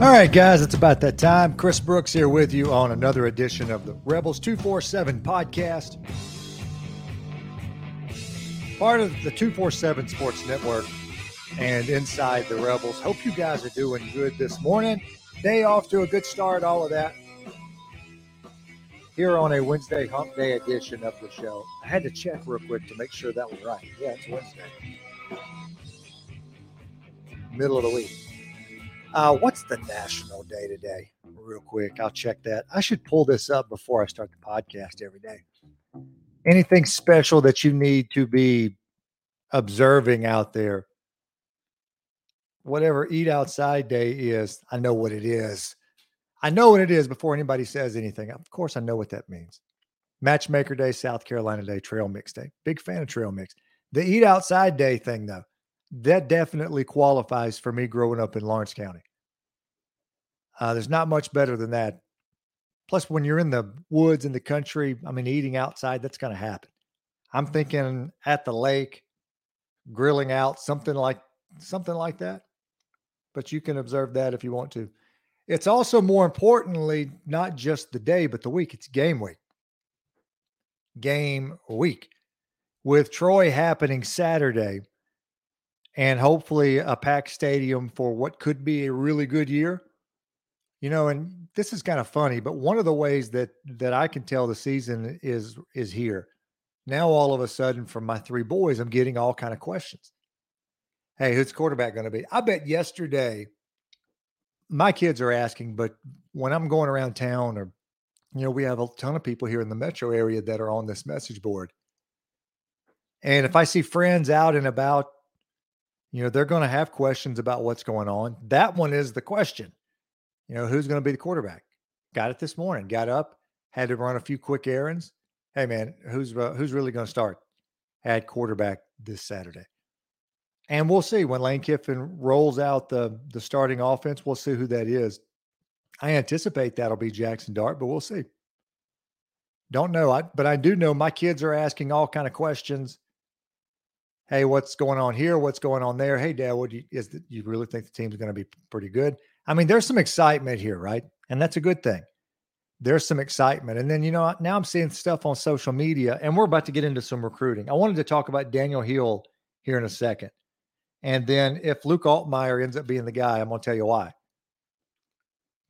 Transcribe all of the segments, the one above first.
All right, guys, it's about that time. Chris Brooks here with you on another edition of the Rebels 247 podcast. Part of the 247 Sports Network and inside the Rebels. Hope you guys are doing good this morning. Day off to a good start, all of that. Here on a Wednesday hump day edition of the show. I had to check real quick to make sure that was right. Yeah, it's Wednesday. Middle of the week. Uh, what's the national day today? Real quick, I'll check that. I should pull this up before I start the podcast every day. Anything special that you need to be observing out there? Whatever Eat Outside Day is, I know what it is. I know what it is before anybody says anything. Of course, I know what that means. Matchmaker Day, South Carolina Day, Trail Mix Day. Big fan of Trail Mix. The Eat Outside Day thing, though, that definitely qualifies for me growing up in Lawrence County. Uh, there's not much better than that. Plus, when you're in the woods in the country, I mean, eating outside, that's going to happen. I'm thinking at the lake, grilling out, something like something like that. But you can observe that if you want to. It's also more importantly not just the day, but the week. It's game week. Game week with Troy happening Saturday and hopefully a packed stadium for what could be a really good year. You know, and this is kind of funny, but one of the ways that that I can tell the season is is here. Now all of a sudden from my three boys, I'm getting all kind of questions. Hey, who's quarterback going to be? I bet yesterday my kids are asking, but when I'm going around town or you know, we have a ton of people here in the metro area that are on this message board. And if I see friends out and about you know, they're going to have questions about what's going on. That one is the question. You know, who's going to be the quarterback? Got it this morning. Got up, had to run a few quick errands. Hey, man, who's uh, who's really going to start at quarterback this Saturday? And we'll see when Lane Kiffin rolls out the the starting offense. We'll see who that is. I anticipate that'll be Jackson Dart, but we'll see. Don't know, I, but I do know my kids are asking all kind of questions hey, what's going on here? What's going on there? Hey, Dad, what do you, is the, you really think the team's going to be pretty good? I mean, there's some excitement here, right? And that's a good thing. There's some excitement. And then, you know, now I'm seeing stuff on social media, and we're about to get into some recruiting. I wanted to talk about Daniel Hill here in a second. And then if Luke Altmyer ends up being the guy, I'm going to tell you why.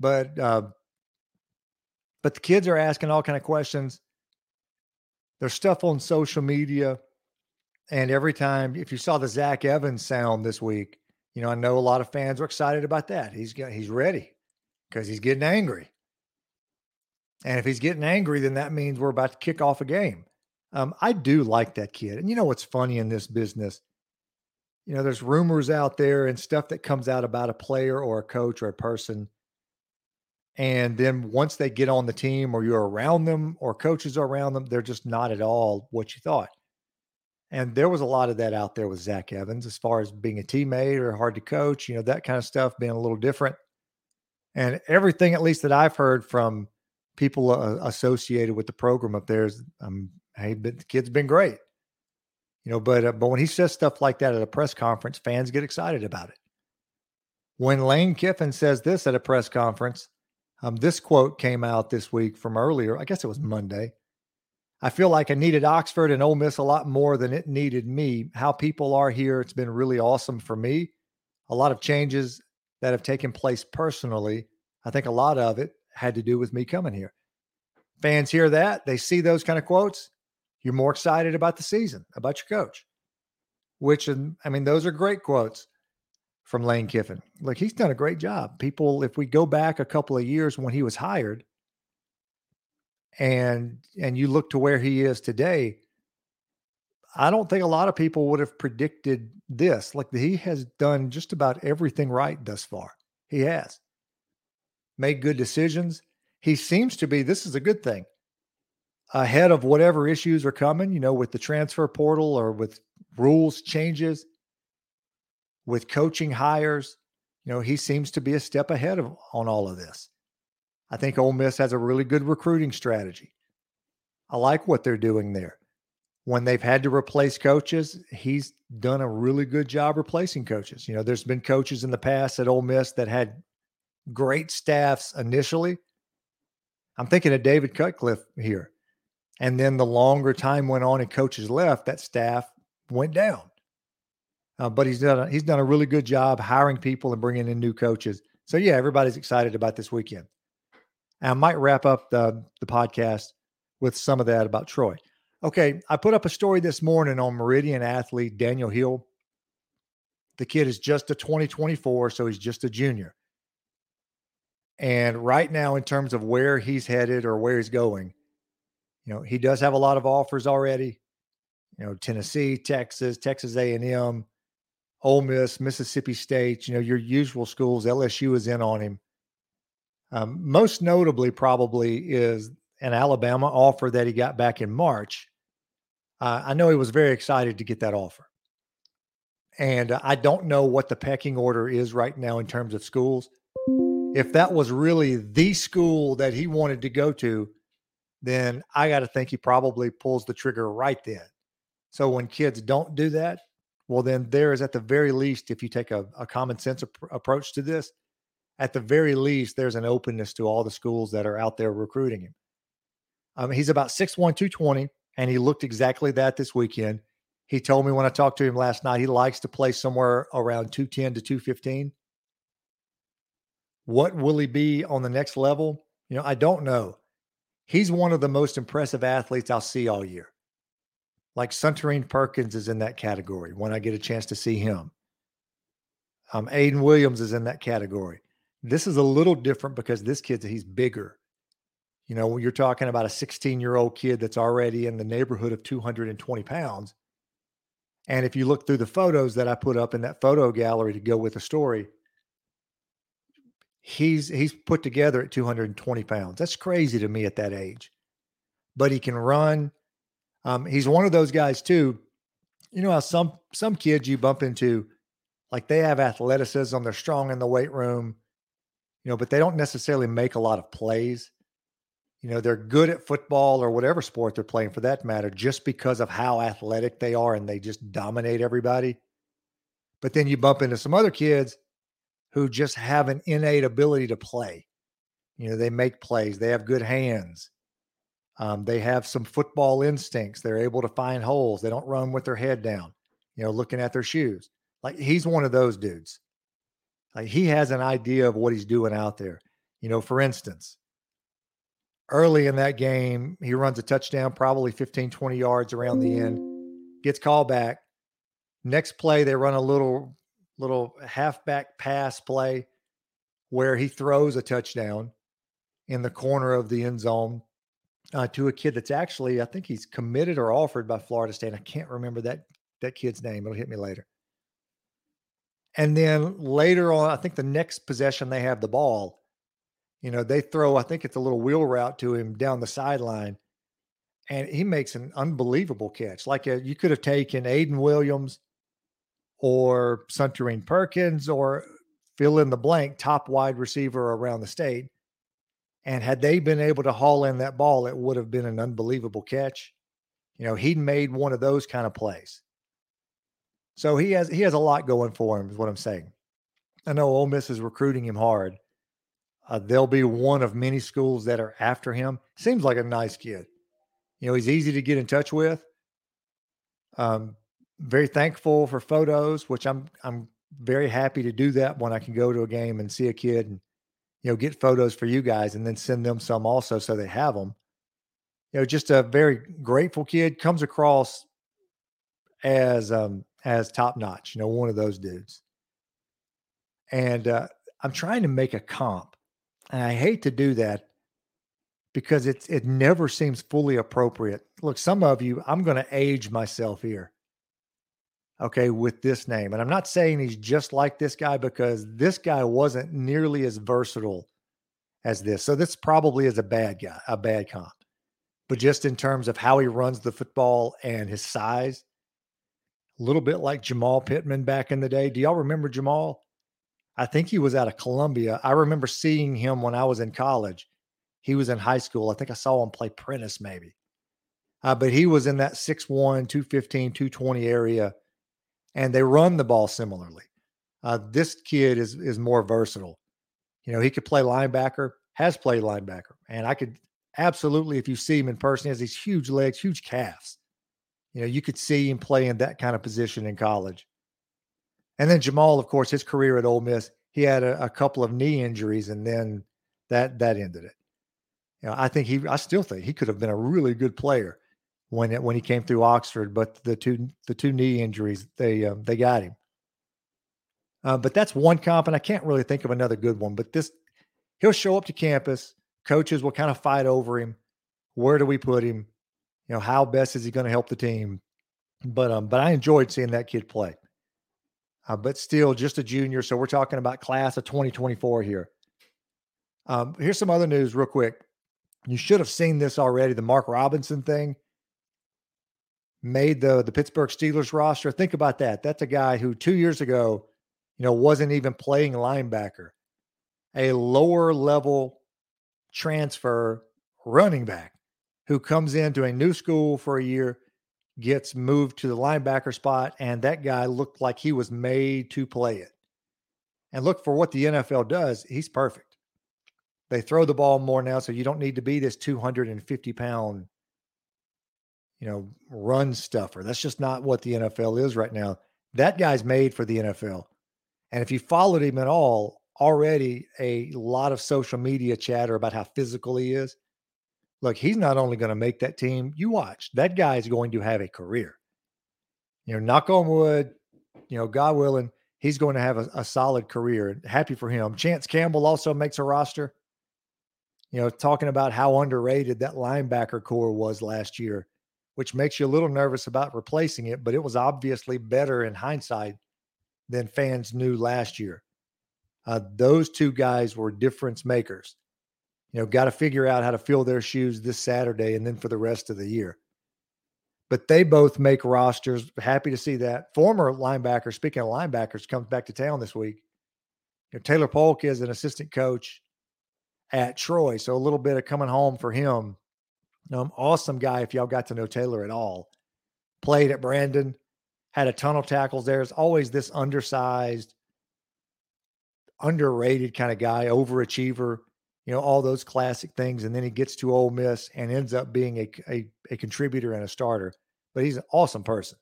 But, uh, but the kids are asking all kind of questions. There's stuff on social media and every time, if you saw the Zach Evans sound this week, you know, I know a lot of fans were excited about that. He's got, he's ready because he's getting angry. And if he's getting angry, then that means we're about to kick off a game. Um, I do like that kid. And you know what's funny in this business? You know, there's rumors out there and stuff that comes out about a player or a coach or a person. And then once they get on the team or you're around them or coaches are around them, they're just not at all what you thought. And there was a lot of that out there with Zach Evans as far as being a teammate or hard to coach, you know, that kind of stuff being a little different. And everything, at least that I've heard from people uh, associated with the program up there is, um, hey, but the kid's been great, you know. But uh, but when he says stuff like that at a press conference, fans get excited about it. When Lane Kiffin says this at a press conference, um, this quote came out this week from earlier. I guess it was Monday. I feel like I needed Oxford and Ole Miss a lot more than it needed me. How people are here, it's been really awesome for me. A lot of changes that have taken place personally. I think a lot of it had to do with me coming here. Fans hear that, they see those kind of quotes. You're more excited about the season, about your coach, which, I mean, those are great quotes from Lane Kiffin. Like he's done a great job. People, if we go back a couple of years when he was hired, and and you look to where he is today i don't think a lot of people would have predicted this like he has done just about everything right thus far. He has. Made good decisions. He seems to be this is a good thing ahead of whatever issues are coming you know with the transfer portal or with rules changes with coaching hires. You know he seems to be a step ahead of on all of this I think Ole Miss has a really good recruiting strategy. I like what they're doing there. When they've had to replace coaches, he's done a really good job replacing coaches. You know, there's been coaches in the past at Ole Miss that had great staffs initially. I'm thinking of David Cutcliffe here. And then the longer time went on and coaches left, that staff went down. Uh, but he's done a, he's done a really good job hiring people and bringing in new coaches. So yeah, everybody's excited about this weekend. And I might wrap up the the podcast with some of that about Troy. Okay, I put up a story this morning on Meridian athlete Daniel Hill. The kid is just a 2024, so he's just a junior. And right now, in terms of where he's headed or where he's going, you know, he does have a lot of offers already. You know, Tennessee, Texas, Texas A&M, Ole Miss, Mississippi State. You know, your usual schools. LSU is in on him. Um, most notably, probably is an Alabama offer that he got back in March. Uh, I know he was very excited to get that offer. And uh, I don't know what the pecking order is right now in terms of schools. If that was really the school that he wanted to go to, then I got to think he probably pulls the trigger right then. So when kids don't do that, well, then there is at the very least, if you take a, a common sense ap- approach to this, at the very least, there's an openness to all the schools that are out there recruiting him. Um, he's about 6'1, 220, and he looked exactly that this weekend. He told me when I talked to him last night, he likes to play somewhere around 210 to 215. What will he be on the next level? You know, I don't know. He's one of the most impressive athletes I'll see all year. Like Suntarine Perkins is in that category when I get a chance to see him. Um, Ayden Williams is in that category. This is a little different because this kid's he's bigger. You know, when you're talking about a 16 year old kid that's already in the neighborhood of 220 pounds. And if you look through the photos that I put up in that photo gallery to go with the story, he's he's put together at 220 pounds. That's crazy to me at that age. But he can run. Um, he's one of those guys too. You know how some some kids you bump into, like they have athleticism, they're strong in the weight room, you know, but they don't necessarily make a lot of plays. You know, they're good at football or whatever sport they're playing for that matter, just because of how athletic they are and they just dominate everybody. But then you bump into some other kids who just have an innate ability to play. You know, they make plays, they have good hands. Um, they have some football instincts. They're able to find holes. They don't run with their head down, you know, looking at their shoes. Like he's one of those dudes. Like he has an idea of what he's doing out there. You know, for instance, early in that game, he runs a touchdown, probably 15, 20 yards around the end, gets called back. Next play, they run a little little halfback pass play where he throws a touchdown in the corner of the end zone uh, to a kid that's actually, I think he's committed or offered by Florida State. I can't remember that that kid's name. It'll hit me later. And then later on, I think the next possession they have the ball, you know, they throw, I think it's a little wheel route to him down the sideline. And he makes an unbelievable catch. Like a, uh, you could have taken Ayden Williams or Suntarine Perkins or fill in the blank top wide receiver around the state. And had they been able to haul in that ball, it would have been an unbelievable catch. You know, he'd made one of those kind of plays. So he has he has a lot going for him, is what I'm saying. I know Ole Miss is recruiting him hard. Uh, they'll be one of many schools that are after him. Seems like a nice kid. You know, he's easy to get in touch with. Um, very thankful for photos, which I'm I'm very happy to do that when I can go to a game and see a kid and you know get photos for you guys and then send them some also so they have them. You know, just a very grateful kid comes across as um as top notch, you know, one of those dudes. And uh, I'm trying to make a comp, and I hate to do that because it's it never seems fully appropriate. Look, some of you, I'm going to age myself here. Okay, with this name. And I'm not saying he's just like this guy because this guy wasn't nearly as versatile as this. So this probably is a bad guy, a bad comp. But just in terms of how he runs the football and his size, a little bit like Jamal Pittman back in the day. Do y'all remember Jamal? I think he was out of Columbia. I remember seeing him when I was in college. He was in high school. I think I saw him play Prentiss maybe. Uh, but he was in that 6'1, 215, 220 area, and they run the ball similarly. Uh, this kid is is more versatile. You know, he could play linebacker, has played linebacker. And I could absolutely, if you see him in person, he has these huge legs, huge calves. You know, you could see him play in that kind of position in college. And then Jamal, of course, his career at Ole Miss, he had a, a couple of knee injuries, and then that that ended it. You know, I think he, I still think he could have been a really good player when it, when he came through Oxford, but the two the two knee injuries they um, they got him. Uh, but that's one comp, and I can't really think of another good one. But this, he'll show up to campus. Coaches will kind of fight over him. Where do we put him? You know, how best is he going to help the team? But um, but I enjoyed seeing that kid play. Uh, but still, just a junior. So we're talking about class of 2024 here. Um, here's some other news, real quick. You should have seen this already. The Mark Robinson thing made the the Pittsburgh Steelers roster. Think about that. That's a guy who two years ago, you know, wasn't even playing linebacker, a lower level transfer running back who comes into a new school for a year, gets moved to the linebacker spot, and that guy looked like he was made to play it. And look for what the NFL does. He's perfect. They throw the ball more now, so you don't need to be this 250 pound, you know, run stuffer. That's just not what the NFL is right now. That guy's made for the NFL. And if you followed him at all, already a lot of social media chatter about how physical he is. Look, he's not only going to make that team, you watch, that guy is going to have a career. You know, knock on wood, you know, God willing, he's going to have a, a solid career. Happy for him. Chance Campbell also makes a roster you know, talking about how underrated that linebacker corps was last year, which makes you a little nervous about replacing it, but it was obviously better in hindsight than fans knew last year. Uh, those two guys were difference makers. You know, got to figure out how to fill their shoes this Saturday and then for the rest of the year. But they both make rosters. Happy to see that. Former linebacker, speaking of linebackers, comes back to town this week. You know, Taylor Polk is an assistant coach at Troy. So a little bit of coming home for him. Um, awesome guy. If y'all got to know Taylor at all, played at Brandon, had a ton of tackles there. Is always this undersized, underrated kind of guy, overachiever. You know all those classic things, and then he gets to Ole Miss and ends up being a a, a contributor and a starter. But he's an awesome person,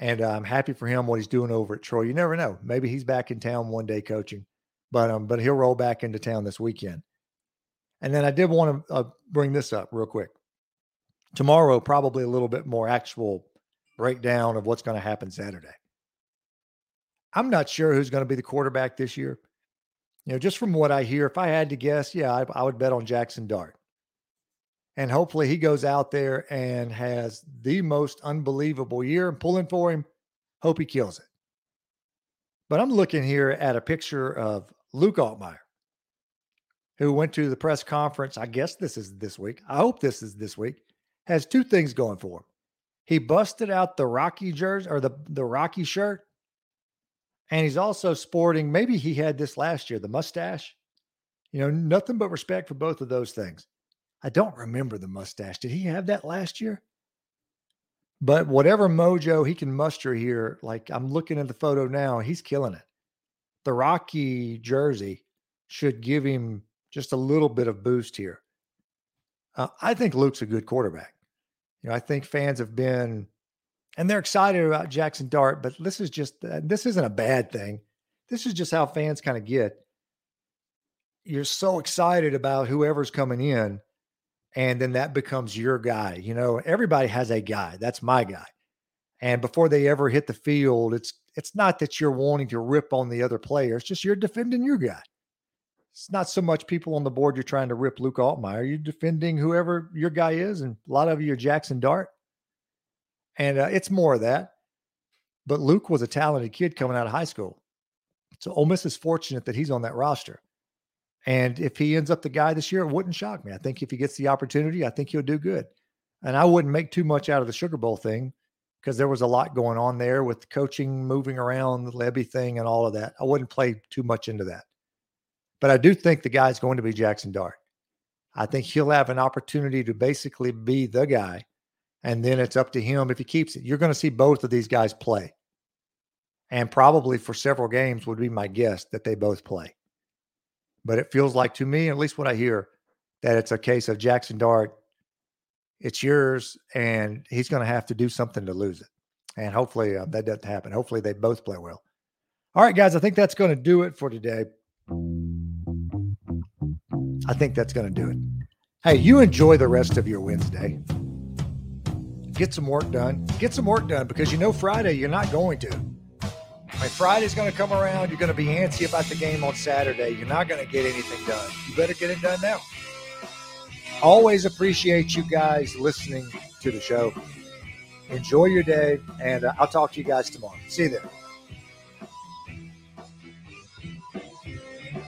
and uh, I'm happy for him what he's doing over at Troy. You never know. Maybe he's back in town one day coaching but um, but he'll roll back into town this weekend. And then I did want to uh, bring this up real quick. Tomorrow, probably a little bit more actual breakdown of what's going to happen Saturday. I'm not sure who's going to be the quarterback this year. You know, just from what I hear, if I had to guess, yeah, I, I would bet on Jackson Dart. And hopefully he goes out there and has the most unbelievable year. I'm pulling for him. Hope he kills it. But I'm looking here at a picture of Luke Altmyer, who went to the press conference. I guess this is this week. I hope this is this week. Has two things going for him. He busted out the Rocky jersey or the, the Rocky shirt. And he's also sporting, maybe he had this last year, the mustache. You know, nothing but respect for both of those things. I don't remember the mustache. Did he have that last year? But whatever mojo he can muster here, like I'm looking at the photo now, he's killing it the Rocky jersey should give him just a little bit of boost here. Uh, I think Luke's a good quarterback. You know, I think fans have been, and they're excited about Jackson Dart, but this is just, uh, this isn't a bad thing. This is just how fans kind of get. You're so excited about whoever's coming in, and then that becomes your guy. You know, everybody has a guy. That's my guy. And before they ever hit the field, it's it's not that you're wanting to rip on the other player. It's just you're defending your guy. It's not so much people on the board you're trying to rip Luke Altmyer. You're defending whoever your guy is, and a lot of you are Jackson Dart. And uh, it's more of that. But Luke was a talented kid coming out of high school. So Ole Miss is fortunate that he's on that roster. And if he ends up the guy this year, it wouldn't shock me. I think if he gets the opportunity, I think he'll do good. And I wouldn't make too much out of the Sugar Bowl thing because there was a lot going on there with coaching, moving around, the Lebby thing, and all of that. I wouldn't play too much into that. But I do think the guy's going to be Jackson Dart. I think he'll have an opportunity to basically be the guy. And then it's up to him if he keeps it. You're going to see both of these guys play. And probably for several games would be my guess that they both play. But it feels like to me, at least what I hear, that it's a case of Jackson Dart. It's yours, and he's going to have to do something to lose it. And hopefully uh, that doesn't happen. Hopefully they both play well. All right, guys, I think that's going to do it for today. I think that's going to do it. Hey, you enjoy the rest of your Wednesday. Get some work done. Get some work done because you know Friday you're not going to. I mean, Friday's going to come around. You're going to be antsy about the game on Saturday. You're not going to get anything done. You better get it done now. Always appreciate you guys listening to the show. Enjoy your day, and uh, I'll talk to you guys tomorrow. See you there.